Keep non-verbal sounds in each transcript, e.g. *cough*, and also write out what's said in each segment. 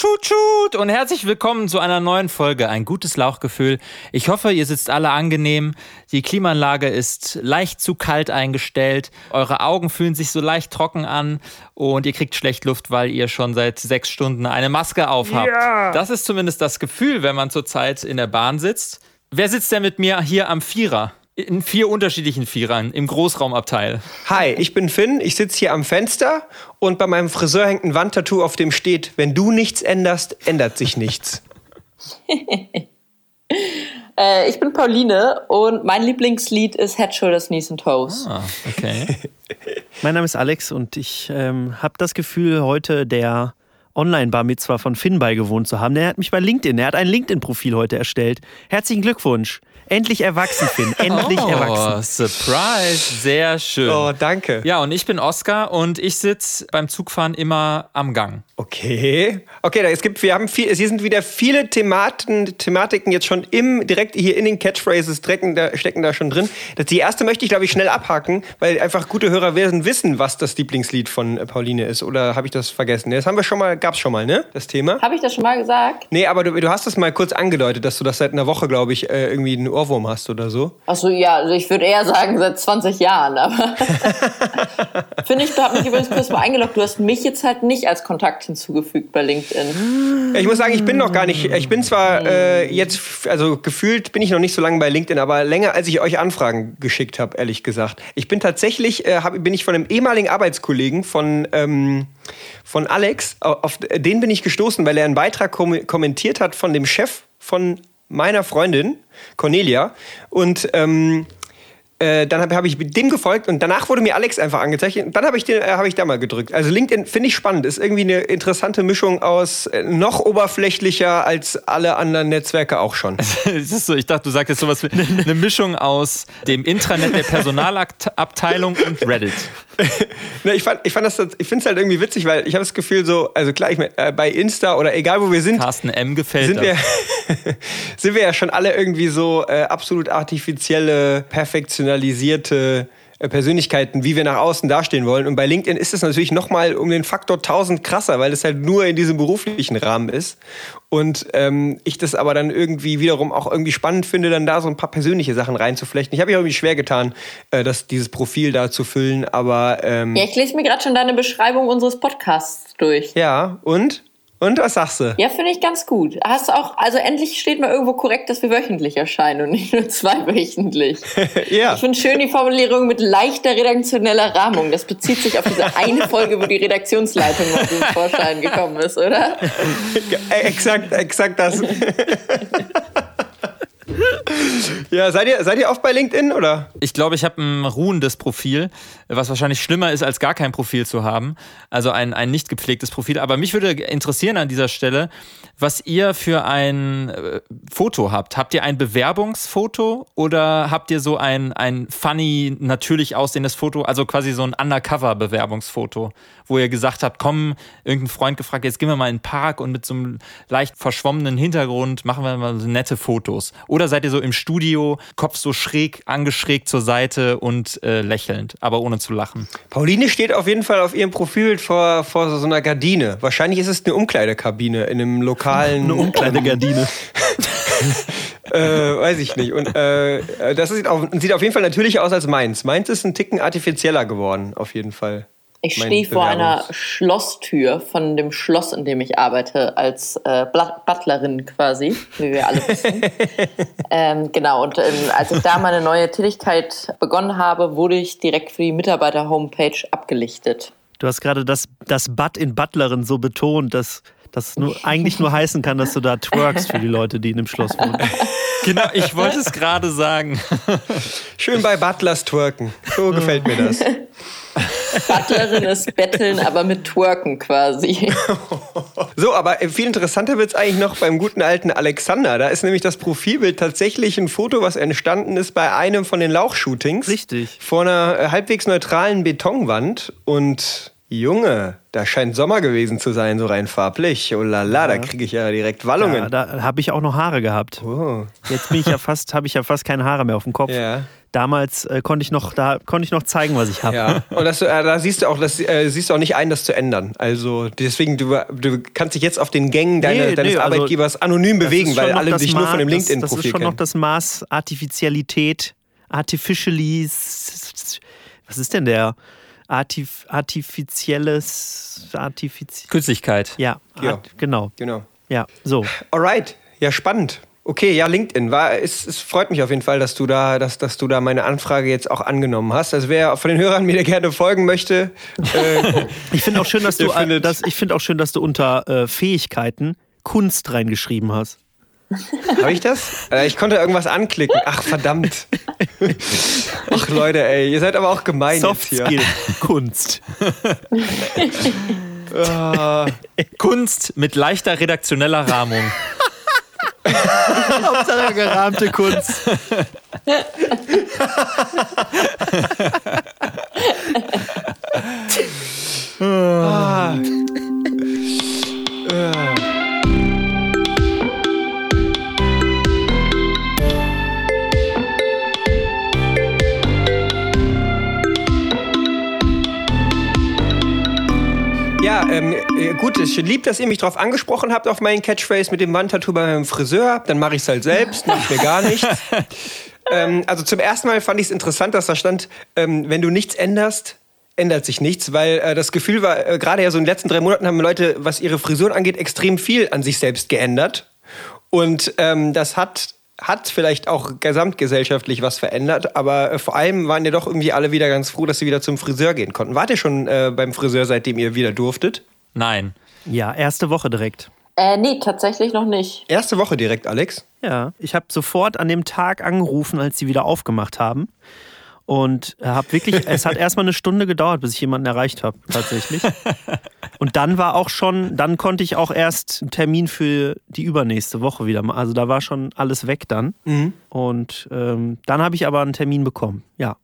Tschut tschut und herzlich willkommen zu einer neuen Folge. Ein gutes Lauchgefühl. Ich hoffe, ihr sitzt alle angenehm. Die Klimaanlage ist leicht zu kalt eingestellt. Eure Augen fühlen sich so leicht trocken an und ihr kriegt schlecht Luft, weil ihr schon seit sechs Stunden eine Maske aufhabt. Ja. Das ist zumindest das Gefühl, wenn man zurzeit in der Bahn sitzt. Wer sitzt denn mit mir hier am Vierer? In vier unterschiedlichen Vierern im Großraumabteil. Hi, ich bin Finn, ich sitze hier am Fenster und bei meinem Friseur hängt ein Wandtattoo, auf dem steht, wenn du nichts änderst, ändert sich nichts. *laughs* äh, ich bin Pauline und mein Lieblingslied ist Head, Shoulders, Knees and Toes. Ah, okay. *laughs* mein Name ist Alex und ich ähm, habe das Gefühl, heute der Online-Bar Mitzwa von Finn beigewohnt zu haben. Der hat mich bei LinkedIn, er hat ein LinkedIn-Profil heute erstellt. Herzlichen Glückwunsch. Endlich erwachsen, Finn. Endlich oh, erwachsen. Surprise. Sehr schön. Oh, danke. Ja, und ich bin Oskar und ich sitze beim Zugfahren immer am Gang. Okay. Okay, es gibt, wir haben viel, es sind wieder viele Thematen, Thematiken jetzt schon im, direkt hier in den Catchphrases stecken da, stecken da schon drin. Das, die erste möchte ich, glaube ich, schnell abhaken, weil einfach gute Hörer werden wissen, was das Lieblingslied von äh, Pauline ist. Oder habe ich das vergessen? Das haben wir schon mal, gab es schon mal, ne? Das Thema. Habe ich das schon mal gesagt? Nee, aber du, du hast es mal kurz angedeutet, dass du das seit einer Woche, glaube ich, äh, irgendwie einen Ohrwurm hast oder so. Achso, ja, also ich würde eher sagen seit 20 Jahren, aber. *laughs* Finde ich, du hast mich übrigens kurz mal eingeloggt. Du hast mich jetzt halt nicht als Kontakt hinzugefügt bei LinkedIn. Ich muss sagen, ich bin noch gar nicht, ich bin zwar äh, jetzt, also gefühlt bin ich noch nicht so lange bei LinkedIn, aber länger als ich euch Anfragen geschickt habe, ehrlich gesagt. Ich bin tatsächlich, äh, hab, bin ich von einem ehemaligen Arbeitskollegen von, ähm, von Alex, auf den bin ich gestoßen, weil er einen Beitrag kom kommentiert hat von dem Chef von meiner Freundin, Cornelia. Und ähm, äh, dann habe hab ich dem gefolgt und danach wurde mir Alex einfach angezeigt. Und dann habe ich, äh, hab ich da mal gedrückt. Also LinkedIn finde ich spannend. Ist irgendwie eine interessante Mischung aus äh, noch oberflächlicher als alle anderen Netzwerke auch schon. *laughs* So, ich dachte, du sagst jetzt sowas wie eine Mischung aus dem Intranet der Personalabteilung und Reddit. *laughs* ne, ich fand, ich fand das, ich finde es halt irgendwie witzig, weil ich habe das Gefühl so, also klar, ich, äh, bei Insta oder egal wo wir sind, Carsten M. gefällt sind wir, *laughs* sind wir ja schon alle irgendwie so äh, absolut artifizielle, perfektionalisierte Persönlichkeiten, wie wir nach außen dastehen wollen. Und bei LinkedIn ist es natürlich nochmal um den Faktor 1000 krasser, weil es halt nur in diesem beruflichen Rahmen ist. Und ähm, ich das aber dann irgendwie wiederum auch irgendwie spannend finde, dann da so ein paar persönliche Sachen reinzuflechten. Ich habe mich irgendwie schwer getan, äh, das, dieses Profil da zu füllen, aber. Ähm, ja, ich lese mir gerade schon deine Beschreibung unseres Podcasts durch. Ja, und? Und was sagst du? Ja, finde ich ganz gut. Hast du auch, also endlich steht mal irgendwo korrekt, dass wir wöchentlich erscheinen und nicht nur *laughs* zweiwöchentlich. *laughs* ja. Ich finde schön die Formulierung mit leichter redaktioneller Rahmung. Das bezieht sich auf diese eine Folge, wo die Redaktionsleitung mal zum Vorschein gekommen ist, oder? *laughs* exakt, exakt das. Ja, seid ihr, seid ihr oft bei LinkedIn oder? Ich glaube, ich habe ein ruhendes Profil, was wahrscheinlich schlimmer ist, als gar kein Profil zu haben. Also ein, ein nicht gepflegtes Profil. Aber mich würde interessieren an dieser Stelle, was ihr für ein äh, Foto habt. Habt ihr ein Bewerbungsfoto oder habt ihr so ein, ein funny, natürlich aussehendes Foto, also quasi so ein Undercover-Bewerbungsfoto, wo ihr gesagt habt, komm, irgendein Freund gefragt, jetzt gehen wir mal in den Park und mit so einem leicht verschwommenen Hintergrund machen wir mal so nette Fotos. Oder seid ihr so im Studio, Kopf so schräg, angeschrägt zur Seite und äh, lächelnd, aber ohne zu lachen? Pauline steht auf jeden Fall auf ihrem Profil vor, vor so einer Gardine. Wahrscheinlich ist es eine Umkleidekabine in einem lokalen. *laughs* Eine Umkleidegardine. *laughs* äh, weiß ich nicht. Und äh, das sieht auf, sieht auf jeden Fall natürlicher aus als meins. Meins ist ein Ticken artifizieller geworden, auf jeden Fall. Ich stehe vor einer Schlosstür von dem Schloss, in dem ich arbeite, als äh, Butlerin quasi, wie wir alle wissen. *laughs* ähm, genau, und ähm, als ich da meine neue Tätigkeit begonnen habe, wurde ich direkt für die Mitarbeiter-Homepage abgelichtet. Du hast gerade das, das Butt in Butlerin so betont, dass das nur, eigentlich nur heißen kann, dass du da twerkst für die Leute, die in dem Schloss wohnen. *laughs* Genau, ich wollte es gerade sagen. *laughs* Schön bei Butlers twerken. So gefällt mir das. Butlerin ist Betteln, aber mit Twerken quasi. So, aber viel interessanter wird es eigentlich noch beim guten alten Alexander. Da ist nämlich das Profilbild tatsächlich ein Foto, was entstanden ist bei einem von den Lauchshootings. Richtig. Vor einer äh, halbwegs neutralen Betonwand. Und Junge, da scheint Sommer gewesen zu sein, so rein farblich. Oh la la, ja. da kriege ich ja direkt Wallungen. Ja, da habe ich auch noch Haare gehabt. Oh. Jetzt bin ich ja fast, habe ich ja fast keine Haare mehr auf dem Kopf. Ja. Damals äh, konnte ich noch, da konnte ich noch zeigen, was ich habe. Ja. *laughs* Und das, äh, da siehst du auch, das äh, siehst du auch nicht ein, das zu ändern. Also deswegen, du, du kannst dich jetzt auf den Gängen deine, nee, deines nee, also Arbeitgebers anonym bewegen, weil alle dich nur von dem LinkedIn-Profil Das, das ist schon kennen. noch das Maß Artificialität, Artificially, was ist denn der? Artif artifizielles, artifiz Künstlichkeit. Ja, ja. Art, genau. Genau. Ja, so. Alright, ja spannend. Okay, ja, LinkedIn. War, es, es freut mich auf jeden Fall, dass du da, dass, dass du da meine Anfrage jetzt auch angenommen hast. Also wer von den Hörern mir gerne folgen möchte. Äh, *laughs* ich finde auch schön, dass du, äh, dass, ich finde auch schön, dass du unter äh, Fähigkeiten Kunst reingeschrieben hast. Habe ich das? Äh, ich konnte irgendwas anklicken. Ach, verdammt. *laughs* Ach, Leute, ey, ihr seid aber auch gemein Soft jetzt hier. Kunst. uh, *laughs* Kunst mit leichter redaktioneller Rahmung. *laughs* Hauptsache gerahmte Kunst. *laughs* gut, ich lieb, dass ihr mich darauf angesprochen habt auf meinen Catchphrase mit dem Wandtattoo bei meinem Friseur. Dann mache ich es halt selbst, mache ich mir gar nichts. *laughs* ähm, also zum ersten Mal fand ich es interessant, dass da stand, ähm, wenn du nichts änderst, ändert sich nichts, weil äh, das Gefühl war, äh, gerade ja so in den letzten drei Monaten haben Leute, was ihre Frisuren angeht, extrem viel an sich selbst geändert. Und ähm, das hat hat vielleicht auch gesamtgesellschaftlich was verändert, aber äh, vor allem waren ja doch irgendwie alle wieder ganz froh, dass sie wieder zum Friseur gehen konnten. Wart ihr schon äh, beim Friseur, seitdem ihr wieder durftet? Nein. Ja, erste Woche direkt. Äh, nee, tatsächlich noch nicht. Erste Woche direkt, Alex? Ja, ich habe sofort an dem Tag angerufen, als sie wieder aufgemacht haben. Und habe wirklich, *laughs* es hat erstmal eine Stunde gedauert, bis ich jemanden erreicht habe, tatsächlich. Und dann war auch schon, dann konnte ich auch erst einen Termin für die übernächste Woche wieder machen. Also da war schon alles weg dann. Mhm. Und ähm, dann habe ich aber einen Termin bekommen, ja.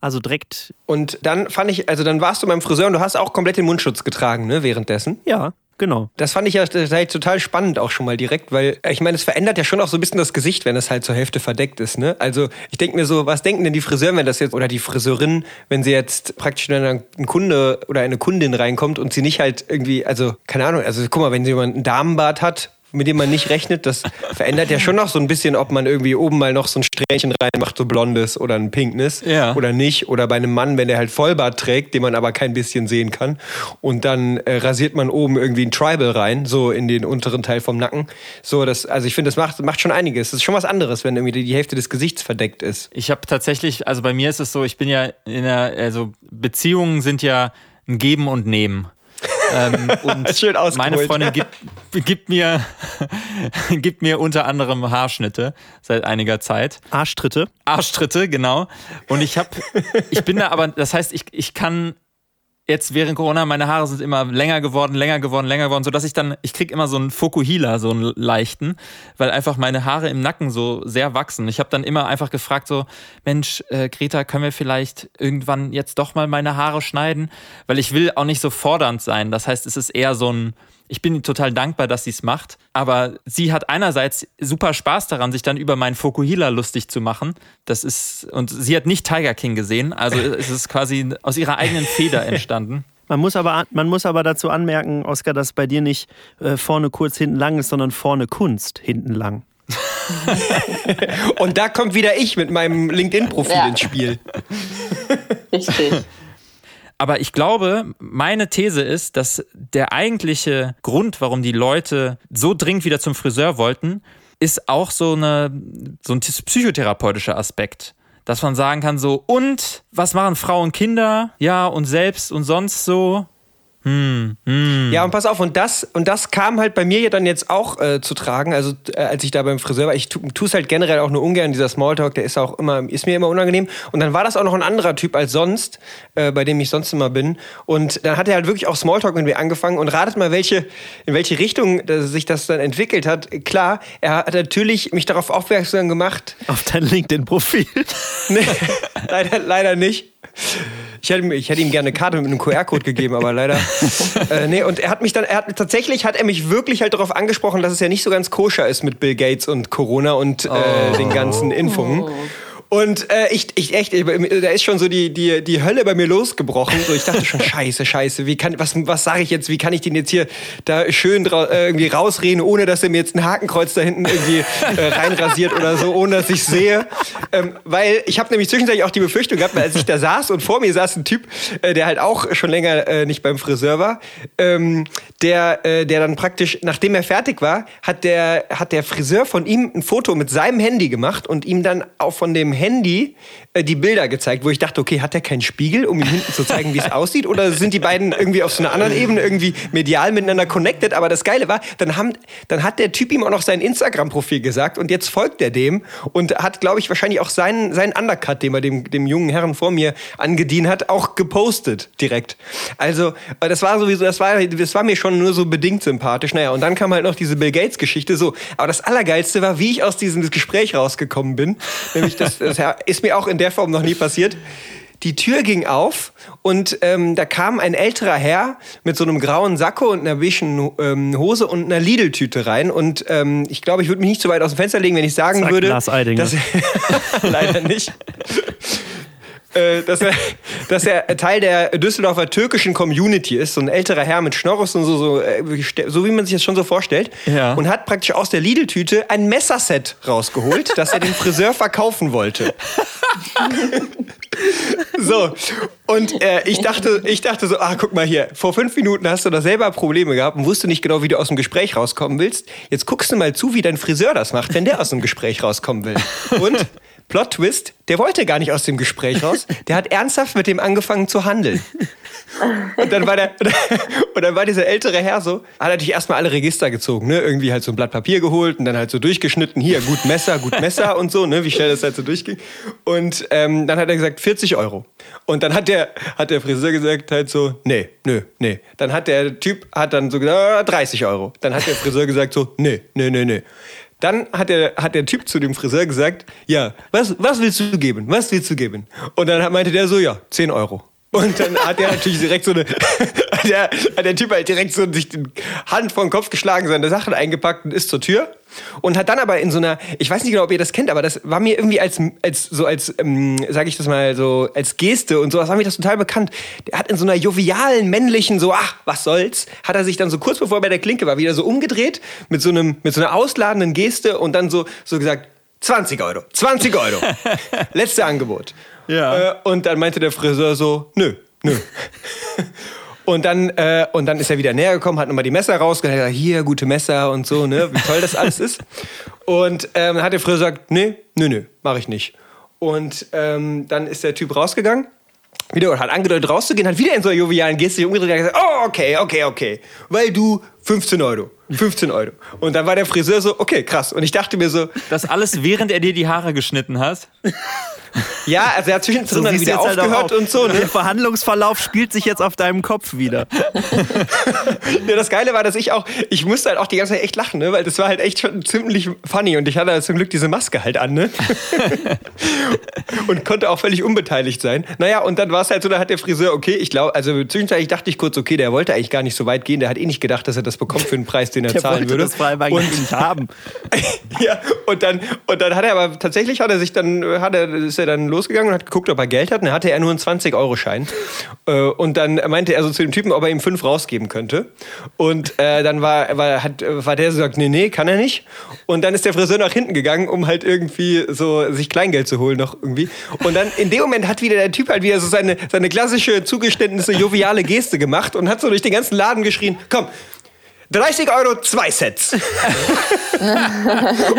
Also direkt. Und dann fand ich, also dann warst du beim Friseur und du hast auch komplett den Mundschutz getragen, ne, währenddessen? Ja. Genau. Das fand ich ja total spannend auch schon mal direkt, weil ich meine, es verändert ja schon auch so ein bisschen das Gesicht, wenn es halt zur Hälfte verdeckt ist. Ne? Also ich denke mir so, was denken denn die Friseuren, wenn das jetzt, oder die Friseurin, wenn sie jetzt praktisch ein Kunde oder eine Kundin reinkommt und sie nicht halt irgendwie, also keine Ahnung, also guck mal, wenn sie jemand einen Damenbart hat mit dem man nicht rechnet. Das verändert ja schon noch so ein bisschen, ob man irgendwie oben mal noch so ein Strähnchen reinmacht, so blondes oder ein pinknes ja. oder nicht. Oder bei einem Mann, wenn der halt Vollbart trägt, den man aber kein bisschen sehen kann. Und dann äh, rasiert man oben irgendwie ein Tribal rein, so in den unteren Teil vom Nacken. So, das, also ich finde, das macht, macht schon einiges. Das ist schon was anderes, wenn irgendwie die Hälfte des Gesichts verdeckt ist. Ich habe tatsächlich, also bei mir ist es so, ich bin ja in der, also Beziehungen sind ja ein Geben und Nehmen. Ähm, und *laughs* Schön meine Freundin gibt, gibt, mir, *laughs* gibt mir unter anderem Haarschnitte seit einiger Zeit. Arschtritte? Arschtritte, genau. Und ich habe, ich bin da aber, das heißt, ich, ich kann jetzt während Corona, meine Haare sind immer länger geworden, länger geworden, länger geworden, sodass ich dann, ich krieg immer so einen Fokuhila, so einen leichten, weil einfach meine Haare im Nacken so sehr wachsen. Ich habe dann immer einfach gefragt so, Mensch, äh, Greta, können wir vielleicht irgendwann jetzt doch mal meine Haare schneiden? Weil ich will auch nicht so fordernd sein. Das heißt, es ist eher so ein, ich bin total dankbar, dass sie es macht. Aber sie hat einerseits super Spaß daran, sich dann über meinen Fokuhila lustig zu machen. Das ist, und sie hat nicht Tiger King gesehen. Also es ist quasi aus ihrer eigenen Feder entstanden. *laughs* Man muss, aber, man muss aber dazu anmerken, Oskar, dass bei dir nicht äh, vorne kurz, hinten lang ist, sondern vorne Kunst, hinten lang. *laughs* und da kommt wieder ich mit meinem LinkedIn-Profil ja. ins Spiel. Richtig. Aber ich glaube, meine These ist, dass der eigentliche Grund, warum die Leute so dringend wieder zum Friseur wollten, ist auch so, eine, so ein psychotherapeutischer Aspekt. Dass man sagen kann, so, und was machen Frauen, Kinder? Ja, und selbst und sonst so. Hm, hm. Ja, und pass auf, und das, und das kam halt bei mir ja dann jetzt auch äh, zu tragen, also äh, als ich da beim Friseur war, ich tue es halt generell auch nur ungern, dieser Smalltalk, der ist auch immer, ist mir immer unangenehm. Und dann war das auch noch ein anderer Typ als sonst, äh, bei dem ich sonst immer bin. Und dann hat er halt wirklich auch Smalltalk mit mir angefangen und ratet mal, welche, in welche Richtung sich das dann entwickelt hat. Klar, er hat natürlich mich darauf aufmerksam gemacht. Auf dein LinkedIn-Profil? nee, *laughs* leider, leider nicht. Ich hätte, ich hätte ihm gerne eine Karte mit einem QR-Code gegeben, aber leider. *laughs* äh, nee, und er hat mich dann, er hat, tatsächlich hat er mich wirklich halt darauf angesprochen, dass es ja nicht so ganz koscher ist mit Bill Gates und Corona und äh, oh. den ganzen Impfungen. Und äh, ich, ich echt, da ist schon so die, die, die Hölle bei mir losgebrochen. So, ich dachte schon, *laughs* scheiße, scheiße, wie kann, was, was sage ich jetzt, wie kann ich den jetzt hier da schön äh, irgendwie rausreden, ohne dass er mir jetzt ein Hakenkreuz da hinten irgendwie äh, reinrasiert oder so, ohne dass ich sehe. Ähm, weil ich habe nämlich zwischenzeitlich auch die Befürchtung gehabt, als ich da saß und vor mir saß ein Typ, äh, der halt auch schon länger äh, nicht beim Friseur war, ähm, der, äh, der dann praktisch, nachdem er fertig war, hat der, hat der Friseur von ihm ein Foto mit seinem Handy gemacht und ihm dann auch von dem Handy äh, die Bilder gezeigt, wo ich dachte, okay, hat er keinen Spiegel, um ihm hinten zu zeigen, wie es *laughs* aussieht? Oder sind die beiden irgendwie auf so einer anderen Ebene irgendwie medial miteinander connected? Aber das Geile war, dann, haben, dann hat der Typ ihm auch noch sein Instagram-Profil gesagt und jetzt folgt er dem und hat, glaube ich, wahrscheinlich auch seinen, seinen Undercut, den er dem, dem jungen Herrn vor mir angedient hat, auch gepostet direkt. Also, äh, das war sowieso, das war, das war mir schon nur so bedingt sympathisch. Naja, und dann kam halt noch diese Bill Gates-Geschichte so. Aber das Allergeilste war, wie ich aus diesem Gespräch rausgekommen bin. Nämlich, das, das ist mir auch in der Form noch nie passiert. Die Tür ging auf und ähm, da kam ein älterer Herr mit so einem grauen Sakko und einer beigen ähm, Hose und einer Lidl-Tüte rein. Und ähm, ich glaube, ich würde mich nicht so weit aus dem Fenster legen, wenn ich sagen Zack, würde. Lars Eidinger. Dass, *laughs* leider nicht. Äh, dass, er, dass er Teil der Düsseldorfer türkischen Community ist, so ein älterer Herr mit Schnorres und so, so, äh, so wie man sich das schon so vorstellt. Ja. Und hat praktisch aus der Lidl-Tüte ein Messerset rausgeholt, das er dem Friseur verkaufen wollte. *laughs* so, und äh, ich, dachte, ich dachte so, ah, guck mal hier, vor fünf Minuten hast du da selber Probleme gehabt und wusste nicht genau, wie du aus dem Gespräch rauskommen willst. Jetzt guckst du mal zu, wie dein Friseur das macht, wenn der aus dem Gespräch rauskommen will. Und Plot Twist, der wollte gar nicht aus dem Gespräch raus. Der hat ernsthaft mit dem angefangen zu handeln. Und dann war der, *laughs* und dann war dieser ältere Herr so, hat natürlich erstmal alle Register gezogen, ne? Irgendwie halt so ein Blatt Papier geholt und dann halt so durchgeschnitten, hier, gut Messer, gut Messer und so, ne? Wie schnell das halt so durchging. Und ähm, dann hat er gesagt, 40 Euro. Und dann hat der, hat der Friseur gesagt halt so, nee, nö, nee. Dann hat der Typ, hat dann so gesagt, 30 Euro. Dann hat der Friseur gesagt so, nee, nee, nee, nee. Dann hat der, hat der Typ zu dem Friseur gesagt, ja, was, was willst du geben? Was willst du geben? Und dann meinte der so, ja, 10 Euro. Und dann hat er natürlich direkt so eine, *laughs* der, der Typ halt direkt so sich die Hand vor den Kopf geschlagen, seine Sachen eingepackt und ist zur Tür. Und hat dann aber in so einer, ich weiß nicht genau, ob ihr das kennt, aber das war mir irgendwie als, als so als, ähm, sage ich das mal so, als Geste und sowas war mir das total bekannt. Der hat in so einer jovialen, männlichen, so, ach, was soll's, hat er sich dann so kurz bevor er bei der Klinke war, wieder so umgedreht mit so einem, mit so einer ausladenden Geste und dann so, so gesagt, 20 Euro, 20 Euro. *laughs* Letzte Angebot. Ja. Äh, und dann meinte der Friseur so, nö, nö. *laughs* Und dann, äh, und dann ist er wieder näher gekommen, hat nochmal die Messer gesagt, hier, gute Messer und so, ne, wie toll das alles ist. *laughs* Und ähm, hat der Friseur gesagt, nee, nö, nö, mach ich nicht. Und ähm, dann ist der Typ rausgegangen wieder und hat angedeutet rauszugehen, hat wieder in so einer jovialen Geste umgedreht und gesagt, oh, okay, okay, okay, weil du 15 Euro, 15 Euro. Und dann war der Friseur so, okay, krass. Und ich dachte mir so... Das alles, während er dir die Haare geschnitten hat? *laughs* *laughs* Ja, also er hat zwischendrin so wieder halt aufgehört halt und so. Ne? Der Verhandlungsverlauf spielt sich jetzt auf deinem Kopf wieder. *laughs* ja, das Geile war, dass ich auch, ich musste halt auch die ganze Zeit echt lachen, ne? weil das war halt echt schon ziemlich funny und ich hatte halt zum Glück diese Maske halt an, ne? *laughs* und konnte auch völlig unbeteiligt sein. Naja, und dann war es halt so, da hat der Friseur, okay, ich glaube, also zwischenzeitlich dachte ich kurz, okay, der wollte eigentlich gar nicht so weit gehen, der hat eh nicht gedacht, dass er das bekommt für einen Preis, den er der zahlen würde. Das vor allem eigentlich nicht haben. ja, und dann, und dann hat er aber tatsächlich hat er sich dann, hat er, ist er dann losgegangen und hat geguckt, ob er Geld hat. Und dann hatte er nur einen 20-Euro-Schein. Äh, und dann meinte er so zu dem Typen, ob er ihm fünf rausgeben könnte. Und äh, dann war, war, hat, war der so gesagt, nee, nee, kann er nicht. Und dann ist der Friseur nach hinten gegangen, um halt irgendwie so sich Kleingeld zu holen noch irgendwie. Und dann in dem Moment hat wieder der Typ halt wieder so seine, seine klassische Zugeständnisse, joviale Geste gemacht und hat so durch den ganzen Laden geschrien, komm, 30 Euro, zwei Sets. *laughs*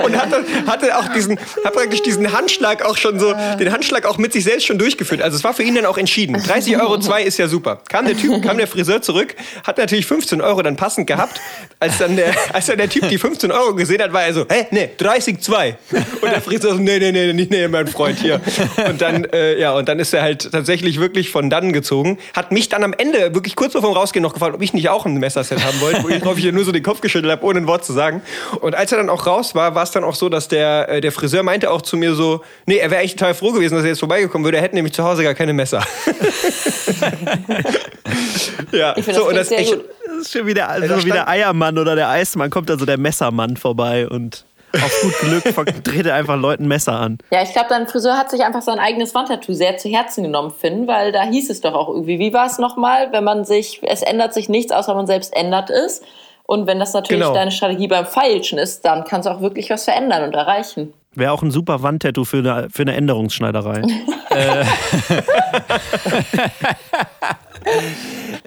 und hatte, hatte auch diesen, hat praktisch diesen Handschlag auch schon so, den Handschlag auch mit sich selbst schon durchgeführt. Also es war für ihn dann auch entschieden. 30 Euro, zwei ist ja super. Kam der Typ, kam der Friseur zurück, hat natürlich 15 Euro dann passend gehabt. Als dann der, als dann der Typ die 15 Euro gesehen hat, war er so, hä, nee, 30, zwei. Und der Friseur so, nee, nee, nee, nee, nee, mein Freund hier. Und dann, äh, ja, und dann ist er halt tatsächlich wirklich von dann gezogen. Hat mich dann am Ende, wirklich kurz bevor wir rausgehen, noch gefragt, ob ich nicht auch ein Messerset haben wollte, wo ich drauf ich nur so den Kopf geschüttelt habe, ohne ein Wort zu sagen. Und als er dann auch raus war, war es dann auch so, dass der, äh, der Friseur meinte auch zu mir so, nee, er wäre echt total froh gewesen, dass er jetzt vorbeigekommen würde. Er hätte nämlich zu Hause gar keine Messer. *laughs* ja, ich so, und das, echt, das ist schon wieder, also wie der Eiermann oder der Eismann kommt also der Messermann vorbei und auf gut Glück *laughs* dreht er einfach Leuten Messer an. Ja, ich glaube, dein Friseur hat sich einfach sein eigenes Wandtattoo sehr zu Herzen genommen, Finn, weil da hieß es doch auch irgendwie, wie war es nochmal, wenn man sich, es ändert sich nichts, außer man selbst ändert es. Und wenn das natürlich genau. deine Strategie beim Feilschen ist, dann kannst du auch wirklich was verändern und erreichen. Wäre auch ein super Wandtattoo für eine, für eine Änderungsschneiderei. *laughs* Äh. *laughs*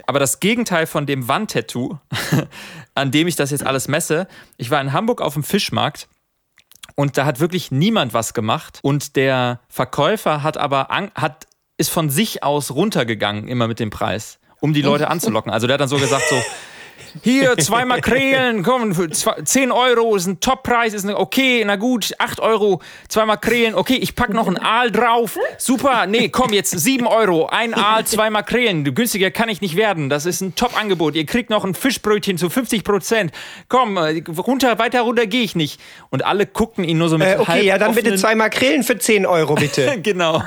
Aber das Gegenteil von dem Wandtattoo, *laughs* an dem ich das jetzt alles messe, ich war in Hamburg auf dem Fischmarkt und da hat wirklich niemand was gemacht und der Verkäufer hat aber hat, ist von sich aus runtergegangen immer mit dem Preis, um die Leute anzulocken. Also der hat dann so gesagt so hier, zwei Makrelen, komm, 10 Euro ist ein Toppreis, ist ein, okay, na gut, 8 Euro, zwei Makrelen, okay, ich pack noch einen Aal drauf, super, nee, komm, jetzt 7 Euro, ein Aal, zwei Makrelen, günstiger kann ich nicht werden, das ist ein Top-Angebot, ihr kriegt noch ein Fischbrötchen zu 50 Prozent, komm, äh, runter, weiter runter gehe ich nicht. Und alle guckten ihn nur so mit äh, Okay, ja, dann bitte zwei Makrelen für 10 Euro, bitte. *laughs* genau.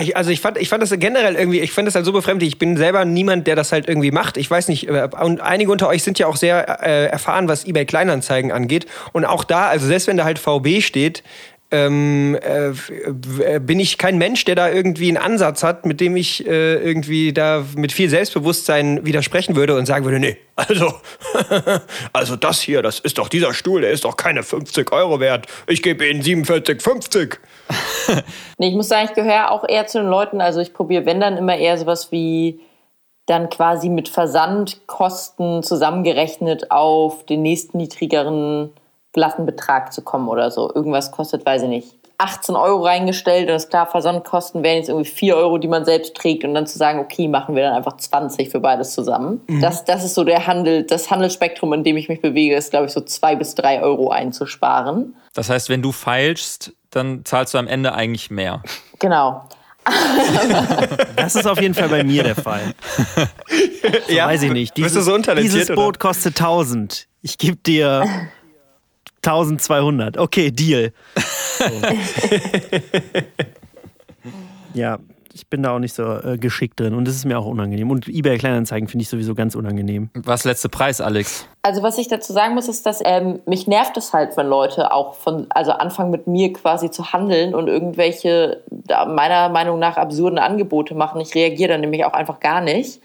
Ich, also ich fand, ich fand das generell irgendwie, ich fand das halt so befremdlich. Ich bin selber niemand, der das halt irgendwie macht. Ich weiß nicht, äh, und einige unter euch sind ja auch sehr äh, erfahren, was eBay Kleinanzeigen angeht. Und auch da, also selbst wenn da halt VB steht, ähm, äh, bin ich kein Mensch, der da irgendwie einen Ansatz hat, mit dem ich äh, irgendwie da mit viel Selbstbewusstsein widersprechen würde und sagen würde, nee, also, *laughs* also das hier, das ist doch dieser Stuhl, der ist doch keine 50 Euro wert. Ich gebe Ihnen 47,50. *laughs* nee, ich muss sagen, ich gehöre auch eher zu den Leuten, also ich probiere, wenn dann immer eher sowas wie dann quasi mit Versandkosten zusammengerechnet auf den nächsten niedrigeren glatten Betrag zu kommen oder so. Irgendwas kostet, weiß ich nicht, 18 Euro reingestellt und ist klar, Versandkosten wären jetzt irgendwie 4 Euro, die man selbst trägt und dann zu sagen, okay, machen wir dann einfach 20 für beides zusammen. Mhm. Das, das ist so der Handel, das Handelsspektrum, in dem ich mich bewege, ist, glaube ich, so 2 bis 3 Euro einzusparen. Das heißt, wenn du feilst, dann zahlst du am Ende eigentlich mehr. Genau. *laughs* *laughs* das ist auf jeden Fall bei mir der Fall. So, ja, weiß ich nicht. Dieses, so dieses Boot kostet 1000. Ich gebe dir 1200. Okay, Deal. So. ja, ich bin da auch nicht so äh, geschickt drin und das ist mir auch unangenehm. Und eBay Kleinanzeigen finde ich sowieso ganz unangenehm. Was letzte Preis, Alex? Also was ich dazu sagen muss, ist, dass ähm, mich nervt es halt, wenn Leute auch von, also anfangen mit mir quasi zu handeln und irgendwelche meiner Meinung nach absurden Angebote machen. Ich reagiere dann nämlich auch einfach gar nicht.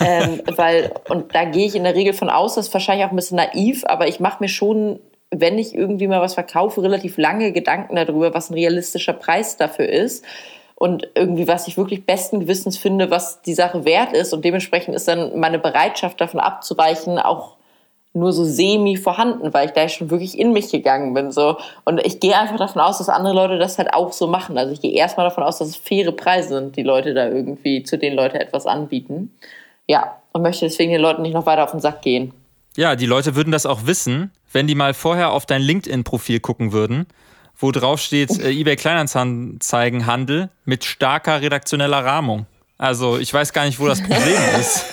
ähm, *laughs* weil, und da gehe ich in der Regel von aus, das ist wahrscheinlich auch ein bisschen naiv, aber ich mache mir schon wenn ich irgendwie mal was verkaufe, relativ lange Gedanken darüber, was ein realistischer Preis dafür ist und irgendwie, was ich wirklich besten Gewissens finde, was die Sache wert ist. Und dementsprechend ist dann meine Bereitschaft davon abzuweichen auch nur so semi vorhanden, weil ich da schon wirklich in mich gegangen bin. So. Und ich gehe einfach davon aus, dass andere Leute das halt auch so machen. Also ich gehe erstmal davon aus, dass es faire Preise sind, die Leute da irgendwie, zu denen Leute etwas anbieten. Ja, und möchte deswegen den Leuten nicht noch weiter auf den Sack gehen. Ja, die Leute würden das auch wissen, wenn die mal vorher auf dein LinkedIn-Profil gucken würden, wo drauf steht äh, eBay Kleinanzeigenhandel mit starker redaktioneller Rahmung. Also ich weiß gar nicht, wo das Problem *laughs* ist.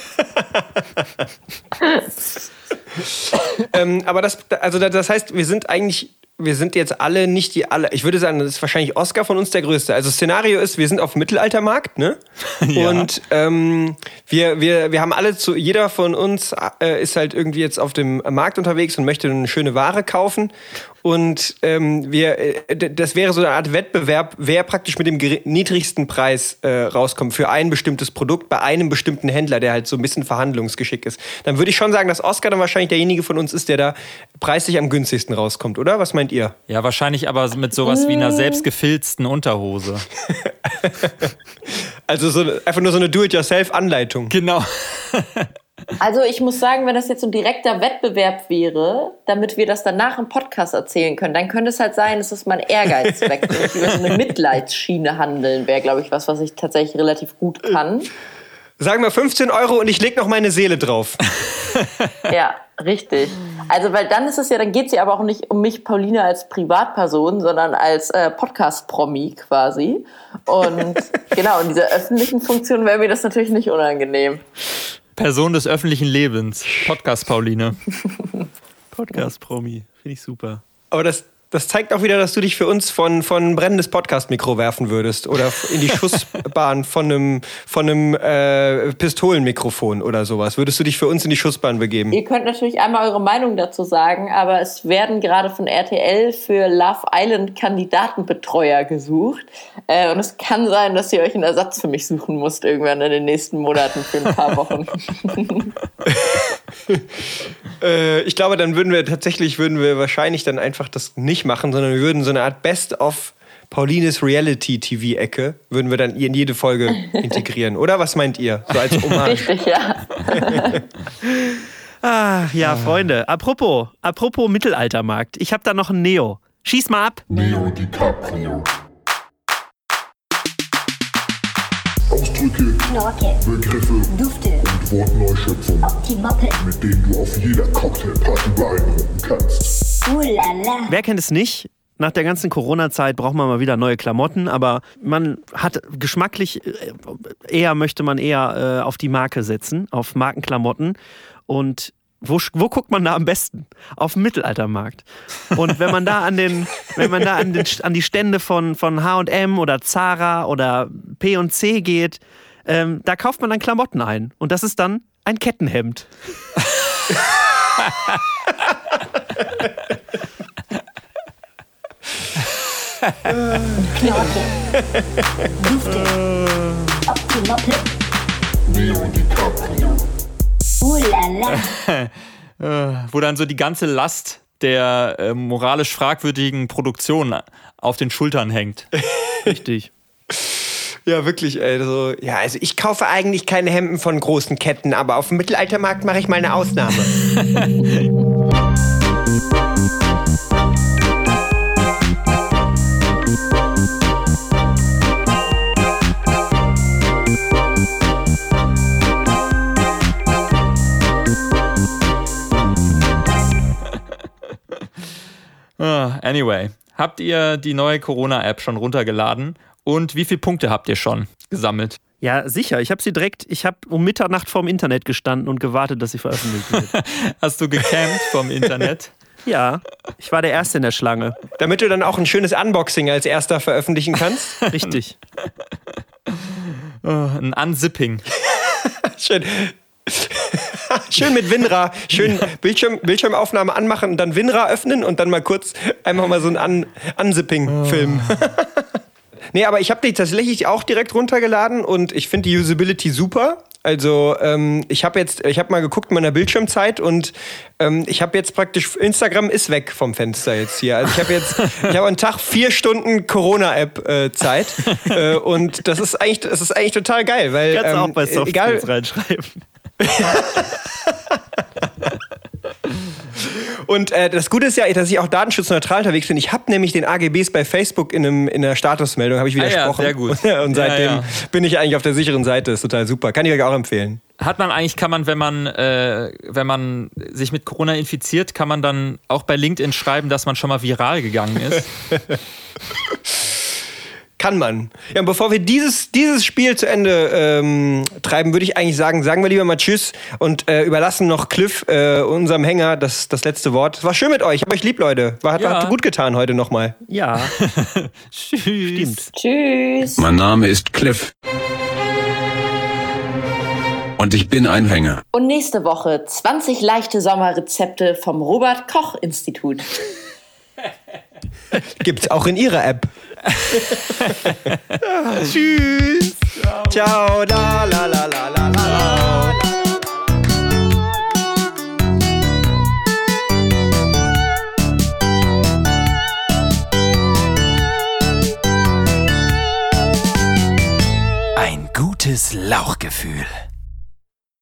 ähm, aber das, also das heißt, wir sind eigentlich wir sind jetzt alle nicht die alle. Ich würde sagen, das ist wahrscheinlich Oscar von uns der größte. Also Szenario ist, wir sind auf dem Mittelaltermarkt, ne? *laughs* ja. Und ähm, wir, wir, wir haben alle zu, jeder von uns äh, ist halt irgendwie jetzt auf dem Markt unterwegs und möchte eine schöne Ware kaufen. Und ähm, wir, äh, das wäre so eine Art Wettbewerb, wer praktisch mit dem niedrigsten Preis äh, rauskommt für ein bestimmtes Produkt bei einem bestimmten Händler, der halt so ein bisschen verhandlungsgeschick ist. Dann würde ich schon sagen, dass Oscar dann wahrscheinlich derjenige von uns ist, der da preislich am günstigsten rauskommt, oder? Was meint ihr? Ja, wahrscheinlich aber mit sowas wie einer mm. selbstgefilzten Unterhose. *laughs* also so, einfach nur so eine Do-it-yourself-Anleitung. Genau. *laughs* Also ich muss sagen, wenn das jetzt so ein direkter Wettbewerb wäre, damit wir das danach im Podcast erzählen können, dann könnte es halt sein, dass es mein Ehrgeiz *laughs* weckt und ich über so eine Mitleidsschiene handeln wäre, glaube ich, was, was ich tatsächlich relativ gut kann. Sagen wir 15 Euro und ich lege noch meine Seele drauf. *laughs* ja, richtig. Also, weil dann ist es ja, dann geht es ja aber auch nicht um mich, Pauline, als Privatperson, sondern als äh, Podcast-Promi quasi. Und *laughs* genau, in dieser öffentlichen Funktion wäre mir das natürlich nicht unangenehm. Person des öffentlichen Lebens. Podcast Pauline. *laughs* Podcast Promi. Finde ich super. Aber das, Das zeigt auch wieder, dass du dich für uns von, von brennendes Podcast-Mikro werfen würdest oder in die *laughs* Schussbahn von einem, von einem äh, Pistolenmikrofon oder sowas. Würdest du dich für uns in die Schussbahn begeben? Ihr könnt natürlich einmal eure Meinung dazu sagen, aber es werden gerade von RTL für Love Island Kandidatenbetreuer gesucht. Äh, und es kann sein, dass ihr euch einen Ersatz für mich suchen müsst irgendwann in den nächsten Monaten für ein paar Wochen. *laughs* *laughs* *laughs* äh, ich glaube, dann würden wir tatsächlich, würden wir wahrscheinlich dann einfach das nicht machen, sondern wir würden so eine Art Best-of Paulines Reality-TV-Ecke würden wir dann in jede Folge *laughs* integrieren, oder? Was meint ihr? So als *laughs* Hommage. Richtig, ja. ah, ja, Freunde. Apropos, apropos Mittelaltermarkt. Ich habe da noch ein Neo. Schieß mal ab. Neo DiCaprio. Ausdrücke, Knorke, Begriffe, Dufte und Wortneuschöpfungen, mit denen du auf jeder Cocktailparty beeindrucken kannst. Uhlala. Wer kennt es nicht? Nach der ganzen Corona-Zeit braucht man mal wieder neue Klamotten, aber man hat geschmacklich äh, eher möchte man eher äh, auf die Marke setzen, auf Markenklamotten und wo, wo guckt man da am besten? Auf dem Mittelaltermarkt. Und wenn man da an den, *laughs* wenn man da an, den, an die Stände von, von H&M oder Zara oder P&C geht, ähm, da kauft man dann Klamotten ein. Und das ist dann ein Kettenhemd. Knorke. DiCaprio. Uh, Wo dann so die ganze Last der äh, moralisch fragwürdigen Produktion auf den Schultern hängt. Richtig. Ja, wirklich, ey. Ja, also ich kaufe eigentlich keine Hemden von großen Ketten, aber auf dem Mittelaltermarkt mache ich mal eine Ausnahme. *laughs* Ah, anyway, habt ihr die neue Corona-App schon runtergeladen? Und wie viele Punkte habt ihr schon gesammelt? Ja, sicher. Ich habe sie direkt, ich habe um Mitternacht vorm Internet gestanden und gewartet, dass sie veröffentlicht wird. *laughs* Hast du gecampt vom Internet? *laughs* Ja, ich war der Erste in der Schlange. Damit du dann auch ein schönes Unboxing als erster veröffentlichen kannst? *laughs* Richtig. Oh, ein Unzipping. Schön. Schön mit WinRAR, schön Bildschirm, Bildschirmaufnahme anmachen und dann WinRAR öffnen und dann mal kurz einfach mal so ein Un Unzipping filmen. Oh. Nee, aber ich habe die tatsächlich auch direkt runtergeladen und ich finde die Usability super. Also ähm, ich habe jetzt, ich habe mal geguckt in meiner Bildschirmzeit und ähm, ich habe jetzt praktisch Instagram ist weg vom Fenster jetzt hier. Also ich habe jetzt, *laughs* ich habe einen Tag vier Stunden Corona-App äh, Zeit *laughs* äh, und das ist eigentlich, das ist eigentlich total geil, weil Kannst ähm, auch bei Soft egal, reinschreiben. *laughs* Und äh, das Gute ist ja, dass ich auch datenschutzneutral unterwegs bin. Ich habe nämlich den AGBs bei Facebook in, einem, in einer Statusmeldung, habe ich widersprochen. Ah ja, sehr gut. *laughs* Und seitdem ja, ja. bin ich eigentlich auf der sicheren Seite. Ist total super. Kann ich euch auch empfehlen. Hat man eigentlich, kann man, wenn man, äh, wenn man sich mit Corona infiziert, kann man dann auch bei LinkedIn schreiben, dass man schon mal viral gegangen ist? *laughs* Kann man. Ja, und bevor wir dieses, dieses Spiel zu Ende ähm, treiben, würde ich eigentlich sagen, sagen wir lieber mal Tschüss und äh, überlassen noch Cliff, äh, unserem Hänger, das, das letzte Wort. War schön mit euch. Ich hab euch lieb, Leute. War, hat, ja. hat gut getan heute nochmal. Ja. *laughs* Tschüss. Stimmt. Tschüss. Mein Name ist Cliff. Und ich bin ein Hänger. Und nächste Woche 20 leichte Sommerrezepte vom Robert Koch Institut. *laughs* Gibt's auch in ihrer App. *laughs* Tschüss. Ciao. Ciao. Da, la, la, la, la, la. Ein gutes Lauchgefühl.